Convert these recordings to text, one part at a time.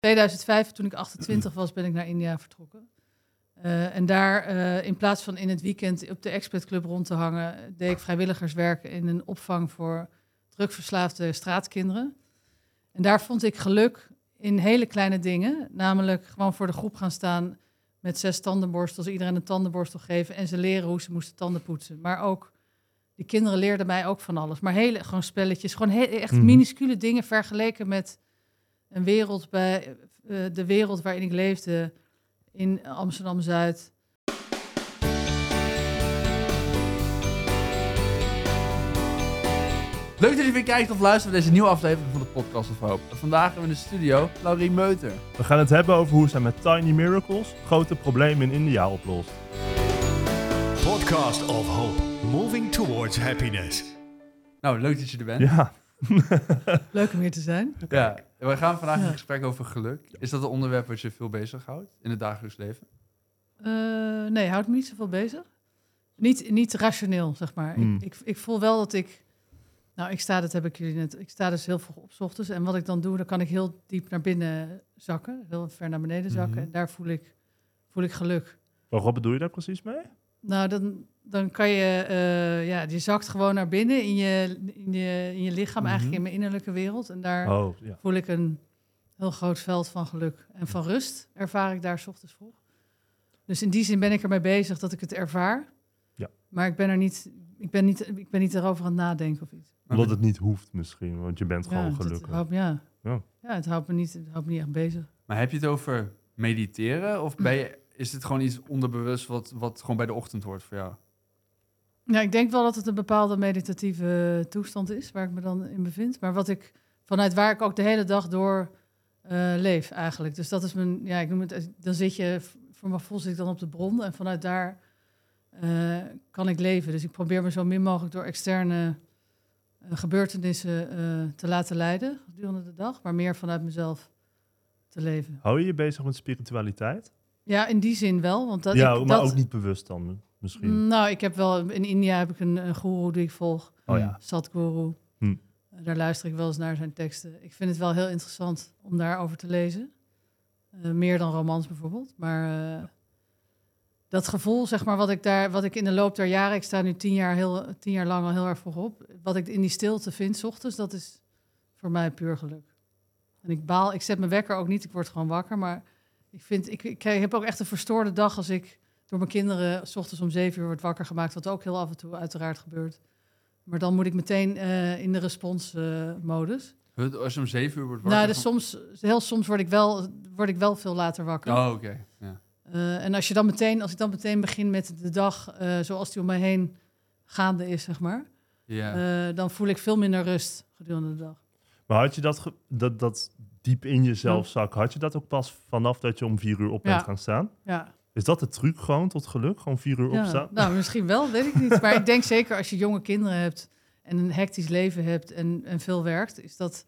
2005, toen ik 28 was, ben ik naar India vertrokken. Eh, en daar, eh, in plaats van in het weekend op de Expat Club rond te hangen, deed ik vrijwilligerswerk in een opvang voor drugverslaafde straatkinderen. En daar vond ik geluk in hele kleine dingen. Namelijk gewoon voor de groep gaan staan met zes tandenborstels, iedereen een tandenborstel geven en ze leren hoe ze moesten tanden poetsen. Maar ook, die kinderen leerden mij ook van alles. Maar hele, gewoon spelletjes, gewoon echt Mhm. minuscule dingen vergeleken met een wereld bij eh, de wereld waarin ik leefde in Amsterdam-Zuid. Leuk dat je weer kijkt of luistert naar deze nieuwe aflevering van de Podcast of Hope. Vandaag hebben we in de studio Laurie Meuter. We gaan het hebben over hoe zij met Tiny Miracles grote problemen in India oplost. Podcast of Hope, moving towards happiness. Nou, leuk dat je er bent. Ja, Leuk om hier te zijn. Ja, we gaan vandaag Ja. in gesprek over geluk. Is dat een onderwerp wat je veel bezighoudt in het dagelijks leven? Eh, nee, houdt me niet zoveel bezig. Niet, niet rationeel, zeg maar. Hmm. Ik, ik, ik voel wel dat ik... Nou, ik sta, dat heb ik jullie net... Ik sta dus heel vroeg op 's ochtends. En wat ik dan doe, dan kan ik heel diep naar binnen zakken. Heel ver naar beneden zakken. Mhm. En daar voel ik, voel ik geluk. wat bedoel je daar precies mee? Nou, dan, dan kan je... eh, ja, je zakt gewoon naar binnen in je, in je, in je lichaam. Eigenlijk Mhm. in mijn innerlijke wereld. En daar Oh, ja. voel ik een heel groot veld van geluk. En van rust ervaar ik daar 's ochtends vroeg. Dus in die zin ben ik ermee bezig dat ik het ervaar. Ja. Maar ik ben er niet, ik ben niet, ik ben niet erover aan het nadenken of iets. Omdat het niet hoeft misschien, want je bent gewoon het gelukkig. houdt, ja. Ja. Ja. het houdt me niet, het houdt me niet echt bezig. Maar heb je het over mediteren of ben je, is het gewoon iets onderbewust wat, wat gewoon bij de ochtend hoort voor jou? Ja, ik denk wel dat het een bepaalde meditatieve toestand is waar ik me dan in bevind. Maar wat ik vanuit waar ik ook de hele dag door eh, leef eigenlijk. Dus dat is mijn, ja, ik noem het, dan zit je, voor mijn gevoel zit ik dan op de bron en vanuit daar eh, kan ik leven. Dus ik probeer me zo min mogelijk door externe eh, gebeurtenissen eh, te laten leiden gedurende de dag, maar meer vanuit mezelf te leven. Hou je je bezig met spiritualiteit? Ja, in die zin wel, want dat ja, ik, maar dat, ook niet bewust dan misschien. Nou, ik heb wel in India heb ik een, een guru die ik volg. Oh ja. Sadhguru. Hm. Daar luister ik wel eens naar zijn teksten. Ik vind het wel heel interessant om daarover te lezen. Uh, meer dan romans bijvoorbeeld. Maar uh, dat gevoel, zeg maar, wat ik daar, wat ik in de loop der jaren, ik sta nu tien jaar, heel, tien jaar lang al heel erg vroeg op. Wat ik in die stilte vind, s ochtends, dat is voor mij puur geluk. En ik baal, ik zet mijn wekker ook niet, ik word gewoon wakker. Maar ik vind, ik, ik heb ook echt een verstoorde dag als ik door mijn kinderen s ochtends om zeven uur word wakker gemaakt. Wat ook heel af en toe uiteraard gebeurt. Maar dan moet ik meteen uh, in de responsmodus. Uh, Als je om zeven uur wordt wakker? Nou, dus soms, heel soms word ik wel, word ik wel veel later wakker. Oh, oké. Okay. Ja. Uh, en als, je dan meteen, als ik dan meteen begin met de dag uh, zoals die om mij heen gaande is, zeg maar. Ja. Uh, dan voel ik veel minder rust gedurende de dag. Maar had je dat, dat, dat diep in jezelf zak, had je dat ook pas vanaf dat je om vier uur op bent ja. gaan staan? Ja. Is dat de truc gewoon tot geluk? Gewoon vier uur ja, opstaan? Nou, misschien wel, weet ik niet. Maar ik denk zeker als je jonge kinderen hebt en een hectisch leven hebt en, en veel werkt, is dat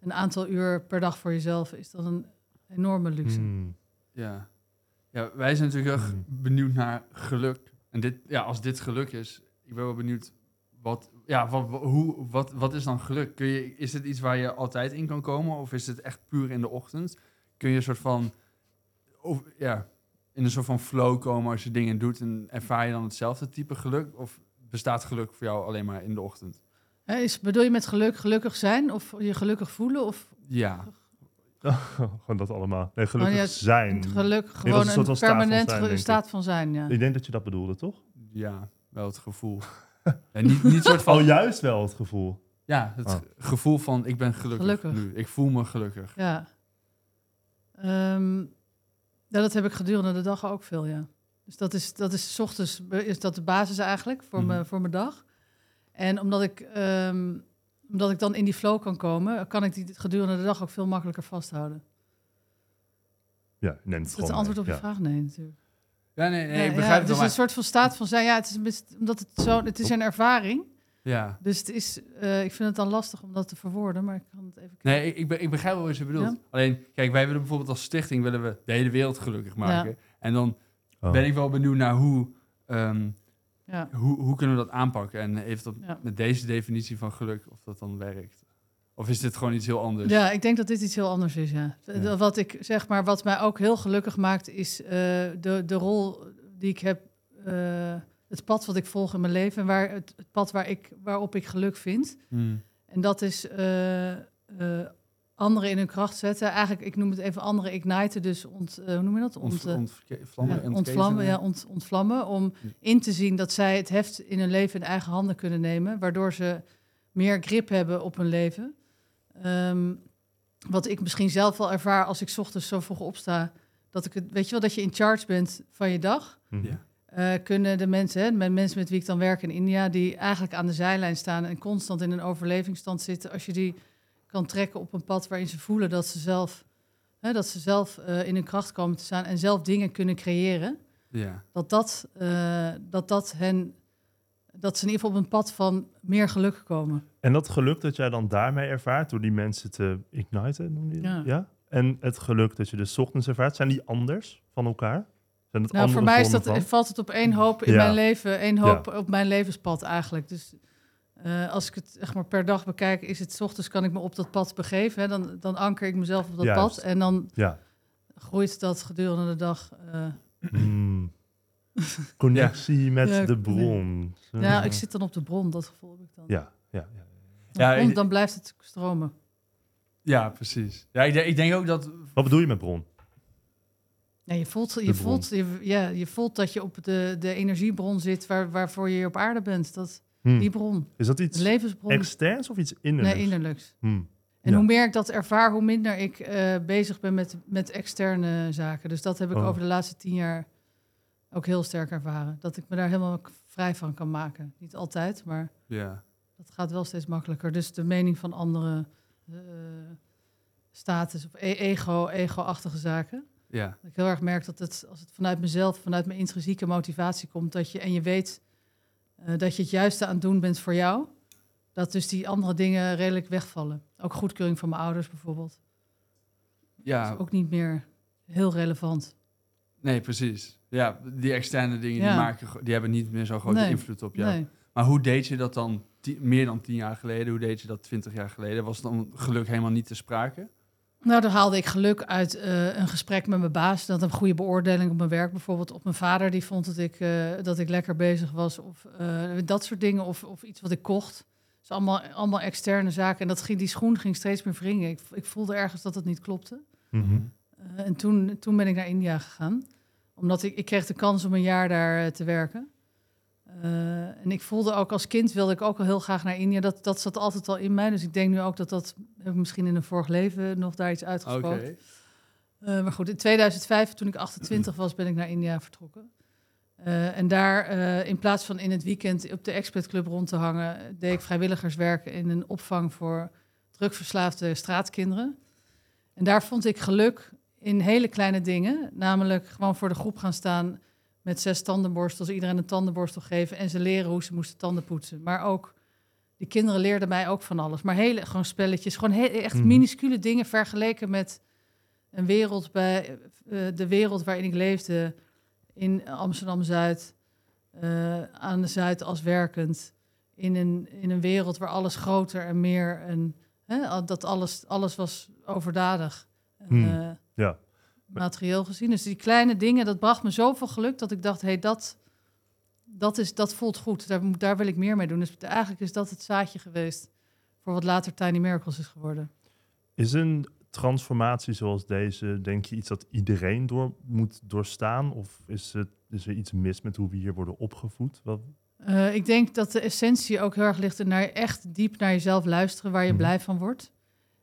een aantal uur per dag voor jezelf, is dat een enorme luxe. Hmm. Ja. ja, wij zijn natuurlijk Hmm. benieuwd naar geluk. En dit, ja, als dit geluk is, ik ben wel benieuwd, wat, ja, wat, hoe, wat, wat is dan geluk? Kun je, is het iets waar je altijd in kan komen of is het echt puur in de ochtend? Kun je een soort van, of, ja, in een soort van flow komen als je dingen doet en ervaar je dan hetzelfde type geluk? Of bestaat geluk voor jou alleen maar in de ochtend? Is, bedoel je met geluk gelukkig zijn of je gelukkig voelen? Of Ja. gewoon dat allemaal. Nee, gelukkig Oh, ja, zijn. Geluk, gewoon een een van staat van permanent zijn, staat van zijn. Ja. Ik denk dat je dat bedoelde, toch? Ja, wel het gevoel. ja, niet, niet soort van... Oh, juist wel het gevoel. Ja, het Oh. gevoel van ik ben gelukkig, Gelukkig. nu. Ik voel me gelukkig. Ja. Ehm, ja, dat heb ik gedurende de dag ook veel, ja. Dus dat is, dat is 's ochtends is dat de basis eigenlijk voor, Mhm. me, voor mijn dag. En omdat ik, ehm, omdat ik dan in die flow kan komen, kan ik die gedurende de dag ook veel makkelijker vasthouden. Ja, neem het Is dat het antwoord op je vraag? Nee, natuurlijk. Ja, nee, nee Ja, ik ja, begrijp dus het wel. een soort van staat van zijn. Ja, het is omdat het zo, het is een ervaring. Ja. Dus het is, eh, ik vind het dan lastig om dat te verwoorden, maar ik kan het even. Nee, ik, ik, be- ik begrijp wel wat je bedoelt. Ja. Alleen, kijk, wij willen bijvoorbeeld als stichting willen we de hele wereld gelukkig maken. En dan Oh. ben ik wel benieuwd naar hoe, ehm, Ja. hoe, hoe kunnen we dat aanpakken. En heeft dat Ja. met deze definitie van geluk, of dat dan werkt. Of is dit gewoon iets heel anders? Ja, ik denk dat dit iets heel anders is, ja. Ja. Wat ik zeg maar, wat mij ook heel gelukkig maakt, is eh, de, de rol die ik heb, eh, het pad wat ik volg in mijn leven en waar het, het pad waar ik, waarop ik geluk vind. Hmm. En dat is eh, eh, anderen in hun kracht zetten. Eigenlijk, ik noem het even anderen igniten, dus ont, eh, hoe noem je dat? Ont, Ont, ontvlammen, vlammen, ja, ontvlammen, ja, ont, ontvlammen. Om in te zien dat zij het heft in hun leven in eigen handen kunnen nemen. Waardoor ze meer grip hebben op hun leven. Ehm, wat ik misschien zelf wel ervaar als ik 's ochtends zo vroeg opsta. Dat ik het, weet je wel, dat je in charge bent van je dag. Mhm. Ja. Eh, kunnen de mensen, hè, met mensen met wie ik dan werk in India, die eigenlijk aan de zijlijn staan en constant in een overlevingsstand zitten, als je die kan trekken op een pad waarin ze voelen dat ze zelf, hè, dat ze zelf eh, in hun kracht komen te staan en zelf dingen kunnen creëren, Ja. dat dat, eh, dat, dat hen, dat ze in ieder geval op een pad van meer geluk komen. En dat geluk dat jij dan daarmee ervaart, door die mensen te igniten, noem je dat? Ja. ja? En het geluk dat je dus 's ochtends ervaart, zijn die anders van elkaar? Zijn het Nou, voor mij is dat, van? valt het op één hoop in Ja. mijn leven, één hoop op mijn levenspad eigenlijk. Dus eh, als ik het zeg maar per dag bekijk, is het 's ochtends kan ik me op dat pad begeven. Hè? Dan, dan anker ik mezelf op dat Juist. pad en dan Ja. groeit dat gedurende de dag. eh. Hmm. Connectie met Ja, de bron. ja, ik zit dan op de bron, dat gevoel heb ik dan. Ja, ja, ja. Dan, dan blijft het stromen. ja, precies. Ja, ik, denk- ik denk ook dat... Wat bedoel je met bron? Ja, je, voelt, je, voelt, je, ja, je voelt dat je op de, de energiebron zit waar, waarvoor je hier op aarde bent. Dat, Hmm. Die bron, Is dat de iets levensbron. externs of iets innerlijks? Nee, innerlijks. Hmm. En Ja. hoe meer ik dat ervaar, hoe minder ik eh, bezig ben met, met externe zaken. Dus dat heb ik Oh. over de laatste tien jaar ook heel sterk ervaren. Dat ik me daar helemaal vrij van kan maken. Niet altijd, maar Ja. dat gaat wel steeds makkelijker. Dus de mening van anderen, eh, status of e- ego, ego-achtige zaken. Ja. Dat ik heel erg merk dat het, als het vanuit mezelf, vanuit mijn intrinsieke motivatie komt, dat je, en je weet eh, dat je het juiste aan het doen bent voor jou, dat dus die andere dingen redelijk wegvallen. Ook goedkeuring van mijn ouders bijvoorbeeld. Ja, is ook niet meer heel relevant. nee, precies. Ja, die externe dingen Ja. die, maken, die hebben niet meer zo'n grote Nee. invloed op jou. Nee. Maar hoe deed je dat dan meer dan tien jaar geleden? Hoe deed je dat twintig jaar geleden? Was dan geluk helemaal niet te sprake? Nou, dan haalde ik geluk uit eh, een gesprek met mijn baas. Dat een goede beoordeling op mijn werk bijvoorbeeld. Op mijn vader, die vond dat ik, eh, dat ik lekker bezig was. Of eh, dat soort dingen. Of, of iets wat ik kocht. Dus allemaal, allemaal externe zaken. En dat ging, die schoen ging steeds meer wringen. Ik, ik voelde ergens dat het niet klopte. Mhm. En toen, toen ben ik naar India gegaan. Omdat ik, ik kreeg de kans om een jaar daar te werken. Eh, en ik voelde ook als kind wilde ik ook al heel graag naar India. Dat, dat zat altijd al in mij. Dus ik denk nu ook dat dat heb ik misschien in een vorig leven nog daar iets uitgesproken. Eh, maar goed, in 2005, toen ik 28 was, ben ik naar India vertrokken. Eh, en daar, eh, in plaats van in het weekend op de Expat Club rond te hangen, deed ik vrijwilligerswerk in een opvang voor drugverslaafde straatkinderen. En daar vond ik geluk in hele kleine dingen. Namelijk gewoon voor de groep gaan staan met zes tandenborstels, iedereen een tandenborstel geven en ze leren hoe ze moesten tanden poetsen. Maar ook, die kinderen leerden mij ook van alles. Maar hele, gewoon spelletjes, gewoon echt Mhm. minuscule dingen vergeleken met een wereld bij eh, de wereld waarin ik leefde in Amsterdam-Zuid, eh, aan de Zuid als werkend. In een, in een wereld waar alles groter en meer en hè, dat alles, alles was overdadig. En, Hmm. eh, Ja. Materieel gezien. Dus die kleine dingen, dat bracht me zoveel geluk dat ik dacht, hé, hey, dat, dat, is, dat voelt goed. Daar, daar wil ik meer mee doen. Dus eigenlijk is dat het zaadje geweest voor wat later Tiny Miracles is geworden. Is een transformatie zoals deze, denk je, iets dat iedereen door moet doorstaan? Of is, het, is er iets mis met hoe we hier worden opgevoed? Wat, Eh, ik denk dat de essentie ook heel erg ligt in naar echt diep naar jezelf luisteren, waar je Mhm. blij van wordt.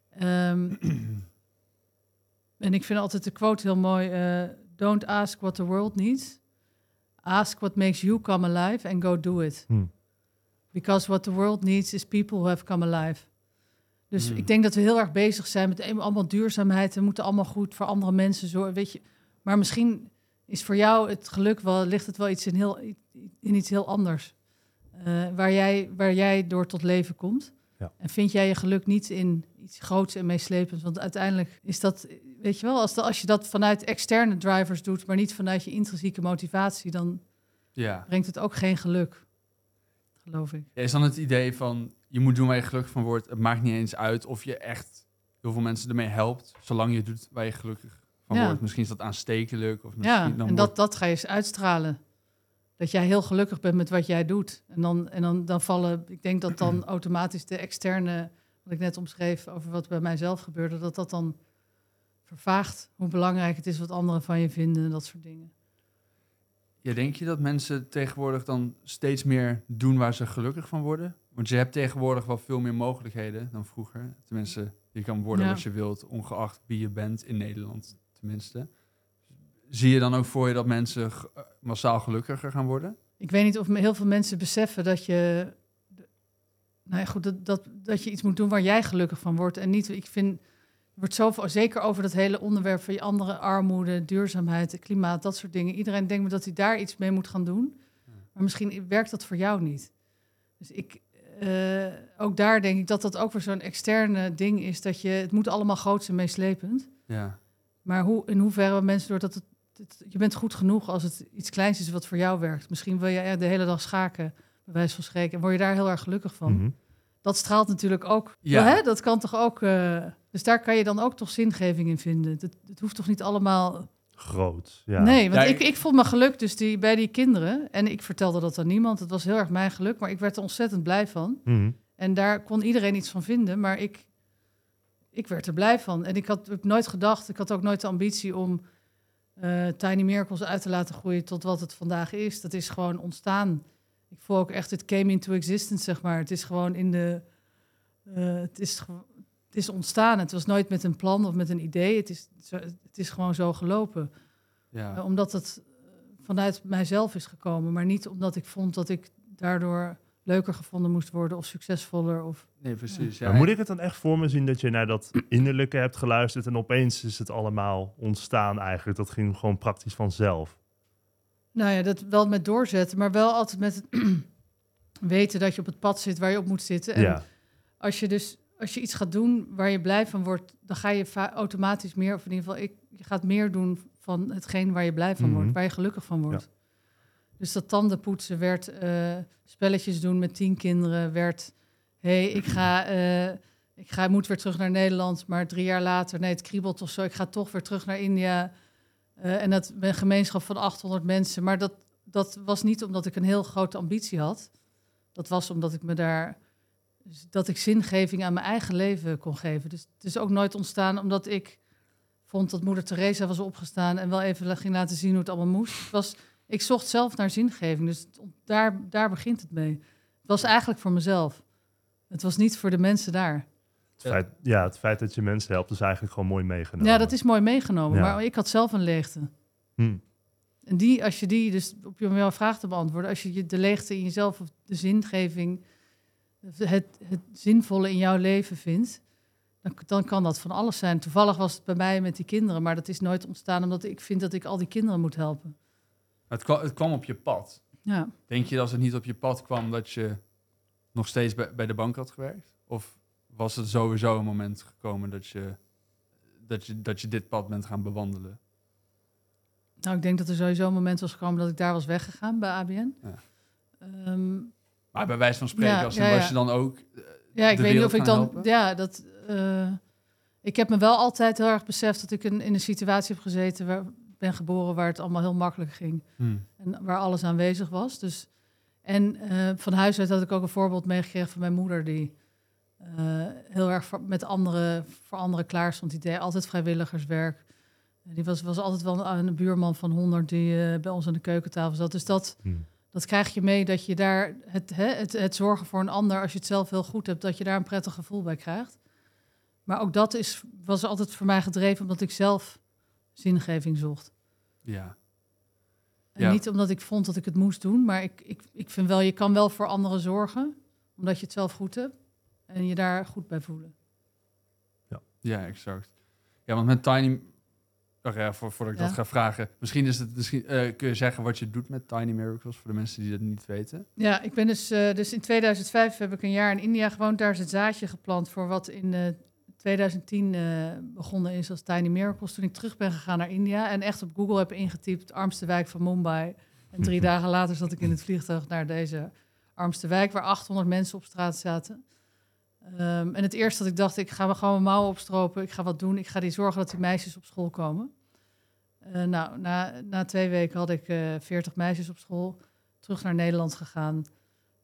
Ehm, en ik vind altijd de quote heel mooi: eh, Don't ask what the world needs. Ask what makes you come alive and go do it. hm. Because what the world needs is people who have come alive. Dus Hmm. ik denk dat we heel erg bezig zijn met allemaal duurzaamheid. We moeten allemaal goed voor andere mensen zorgen, weet je. Maar misschien is voor jou het geluk wel, ligt het wel iets in, heel, in iets heel anders. Eh, waar, jij, waar jij door tot leven komt. Ja. En vind jij je geluk niet in iets groots en meeslepends? Want uiteindelijk is dat, weet je wel, als, de- als je dat vanuit externe drivers doet, maar niet vanuit je intrinsieke motivatie, dan Ja. brengt het ook geen geluk. Geloof ik. Ja, Is dan het idee van je moet doen waar je gelukkig van wordt. Het maakt niet eens uit of je echt heel veel mensen ermee helpt, zolang je doet waar je gelukkig van Ja. wordt. Misschien is dat aanstekelijk. Of misschien Ja, dan en wordt- dat, dat ga je eens uitstralen. Dat jij heel gelukkig bent met wat jij doet. En dan, en dan, dan vallen, ik denk dat dan automatisch de externe, wat ik net omschreef over wat bij mijzelf gebeurde, dat dat dan vervaagt hoe belangrijk het is wat anderen van je vinden en dat soort dingen. Ja, denk je dat mensen tegenwoordig dan steeds meer doen waar ze gelukkig van worden? Want je hebt tegenwoordig wel veel meer mogelijkheden dan vroeger. Tenminste, je kan worden Ja. wat je wilt, ongeacht wie je bent in Nederland tenminste. Zie je dan ook voor je dat mensen eh, massaal gelukkiger gaan worden? Ik weet niet of heel veel mensen beseffen dat je, nou ja, goed, dat, dat, dat je iets moet doen waar jij gelukkig van wordt. En niet, ik vind, wordt zoveel, zeker over dat hele onderwerp van je andere armoede, duurzaamheid, klimaat, dat soort dingen. Iedereen denkt me dat hij daar iets mee moet gaan doen. Maar misschien werkt dat voor jou niet. Dus ik, eh, ook daar denk ik dat dat ook weer zo'n externe ding is. Dat je, het moet allemaal groot en meeslepend. Ja. Maar hoe, in hoeverre mensen door dat het, het- je bent goed genoeg als het iets kleins is wat voor jou werkt. Misschien wil je eh, de hele dag schaken, bij wijze van spreken, en word je daar heel erg gelukkig van. Mhm. Dat straalt natuurlijk ook. Ja. Wel, hè? Dat kan toch ook. eh, dus daar kan je dan ook toch zingeving in vinden. Het, het hoeft toch niet allemaal. Groot, ja. Nee, want Ja, ik, ik- vond mijn geluk dus die, bij die kinderen. En ik vertelde dat aan niemand. Het was heel erg mijn geluk, maar ik werd er ontzettend blij van. Mhm. En daar kon iedereen iets van vinden, maar ik, ik werd er blij van. En ik had heb nooit gedacht, ik had ook nooit de ambitie om eh, Tiny Miracles uit te laten groeien tot wat het vandaag is. Dat is gewoon ontstaan. Ik voel ook echt, het came into existence, zeg maar. Het is gewoon in de... eh, het, is, het is ontstaan. Het was nooit met een plan of met een idee. Het is, het is gewoon zo gelopen. ja. Eh, omdat het eh, vanuit mijzelf is gekomen, maar niet omdat ik vond dat ik daardoor leuker gevonden moest worden of succesvoller. Of... Nee, precies. Ja. Maar moet ik het dan echt voor me zien dat je naar dat innerlijke hebt geluisterd en opeens is het allemaal ontstaan eigenlijk? Dat ging gewoon praktisch vanzelf. Nou ja, dat wel met doorzetten, maar wel altijd met het weten dat je op het pad zit waar je op moet zitten. En Ja. als je dus als je iets gaat doen waar je blij van wordt, dan ga je automatisch meer, of in ieder geval ik, je gaat meer doen van hetgeen waar je blij van Mhm. wordt, waar je gelukkig van wordt. Dus dat tandenpoetsen werd eh, spelletjes doen met tien kinderen, werd hey, ik ga, eh, ik ga, moet weer terug naar Nederland, maar drie jaar later, nee, het kriebelt of zo, ik ga toch weer terug naar India. Eh, en dat een gemeenschap van 800 mensen. Maar dat, dat was niet omdat ik een heel grote ambitie had. Dat was omdat ik me daar dat ik zingeving aan mijn eigen leven kon geven. Dus het is ook nooit ontstaan omdat ik vond dat moeder Teresa was opgestaan en wel even ging laten zien hoe het allemaal moest. Het was, ik zocht zelf naar zingeving, dus daar, daar begint het mee. Het was eigenlijk voor mezelf. Het was niet voor de mensen daar. Het feit, ja, het feit dat je mensen helpt is eigenlijk gewoon mooi meegenomen. Ja, dat is mooi meegenomen, Ja. maar ik had zelf een leegte. Hm. En die, als je die, dus op jouw vraag te beantwoorden, als je je- de leegte in jezelf of de zingeving, het, het zinvolle in jouw leven vindt, dan, dan kan dat van alles zijn. Toevallig was het bij mij met die kinderen, maar dat is nooit ontstaan omdat ik vind dat ik al die kinderen moet helpen. Het, kwam, het kwam op je pad. Ja, Denk je dat als het niet op je pad kwam dat je nog steeds bij, bij de bank had gewerkt? Of was het sowieso een moment gekomen dat je, dat je, dat je dit pad bent gaan bewandelen? nou ik denk dat er sowieso een moment was gekomen dat ik daar was weggegaan bij ABN. Ja. Ehm, Maar bij wijze van spreken, Ja, als, ja, was je dan ook... eh, Ja, ik de weet niet of ik dan. helpen? Ja, dat. eh, ik heb me wel altijd heel erg beseft dat ik in, in een situatie heb gezeten waar ben geboren waar het allemaal heel makkelijk ging Hmm. en waar alles aanwezig was. Dus en eh, van huis uit had ik ook een voorbeeld meegekregen van mijn moeder die eh, heel erg voor, met anderen voor anderen klaar stond. Die deed altijd vrijwilligerswerk. Die was, was altijd wel een, een buurman van 100 die bij ons aan de keukentafel zat. Dus dat, Hm. Dat krijg je mee dat je daar het, hè, het, het zorgen voor een ander, als je het zelf heel goed hebt, dat je daar een prettig gevoel bij krijgt. Maar ook dat is, was altijd voor mij gedreven omdat ik zelf zingeving zocht. Ja. En Ja. niet omdat ik vond dat ik het moest doen, maar ik, ik, ik vind wel, je kan wel voor anderen zorgen, omdat je het zelf goed hebt en je daar goed bij voelen. Ja, exact. Ja, want met Tiny... Ach ja, voor, voordat ik Ja. dat ga vragen. Misschien, is het, misschien eh, kun je zeggen wat je doet met Tiny Miracles... voor de mensen die dat niet weten. Ja, ik ben dus, eh, dus in 2005 heb ik een jaar in India gewoond. Daar is het zaadje geplant voor wat in eh, 2010 eh, begonnen is als Tiny Miracles. Toen ik terug ben gegaan naar India en echt op Google heb ingetypt armste wijk van Mumbai. En drie dagen later zat ik in het vliegtuig naar deze armste wijk waar 800 mensen op straat zaten. Ehm, en het eerste dat ik dacht, ik ga me gewoon mijn mouwen opstropen. Ik ga wat doen. Ik ga die zorgen dat die meisjes op school komen. Eh, nou, na, na twee weken had ik eh 40 meisjes op school. Terug naar Nederland gegaan.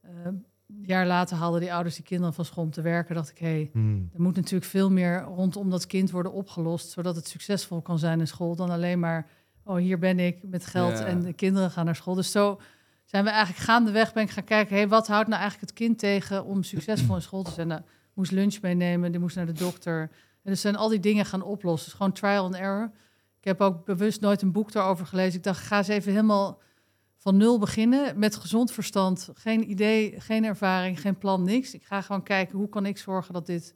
Eh, een jaar later haalden die ouders die kinderen van school om te werken. Dacht ik, hé, hey, Hmm. er moet natuurlijk veel meer rondom dat kind worden opgelost, zodat het succesvol kan zijn in school, dan alleen maar, oh hier ben ik met geld Ja. en de kinderen gaan naar school. Dus zo zijn we eigenlijk gaandeweg ben ik gaan kijken, hey, wat houdt nou eigenlijk het kind tegen om succesvol in school te zijn? Nou, moest lunch meenemen, die moest naar de dokter. En dus zijn al die dingen gaan oplossen. Dus gewoon trial and error. Ik heb ook bewust nooit een boek daarover gelezen. Ik dacht, ga eens even helemaal van nul beginnen met gezond verstand. Geen idee, geen ervaring, geen plan, niks. Ik ga gewoon kijken hoe kan ik zorgen dat dit